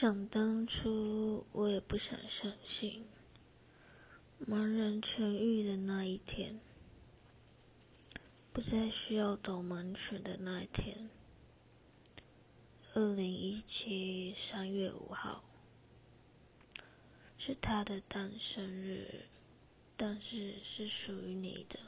想当初，我也不想相信，盲人痊愈的那一天，不再需要导盲犬的那一天。二零一七三月五号，是他的诞生日，但是是属于你的。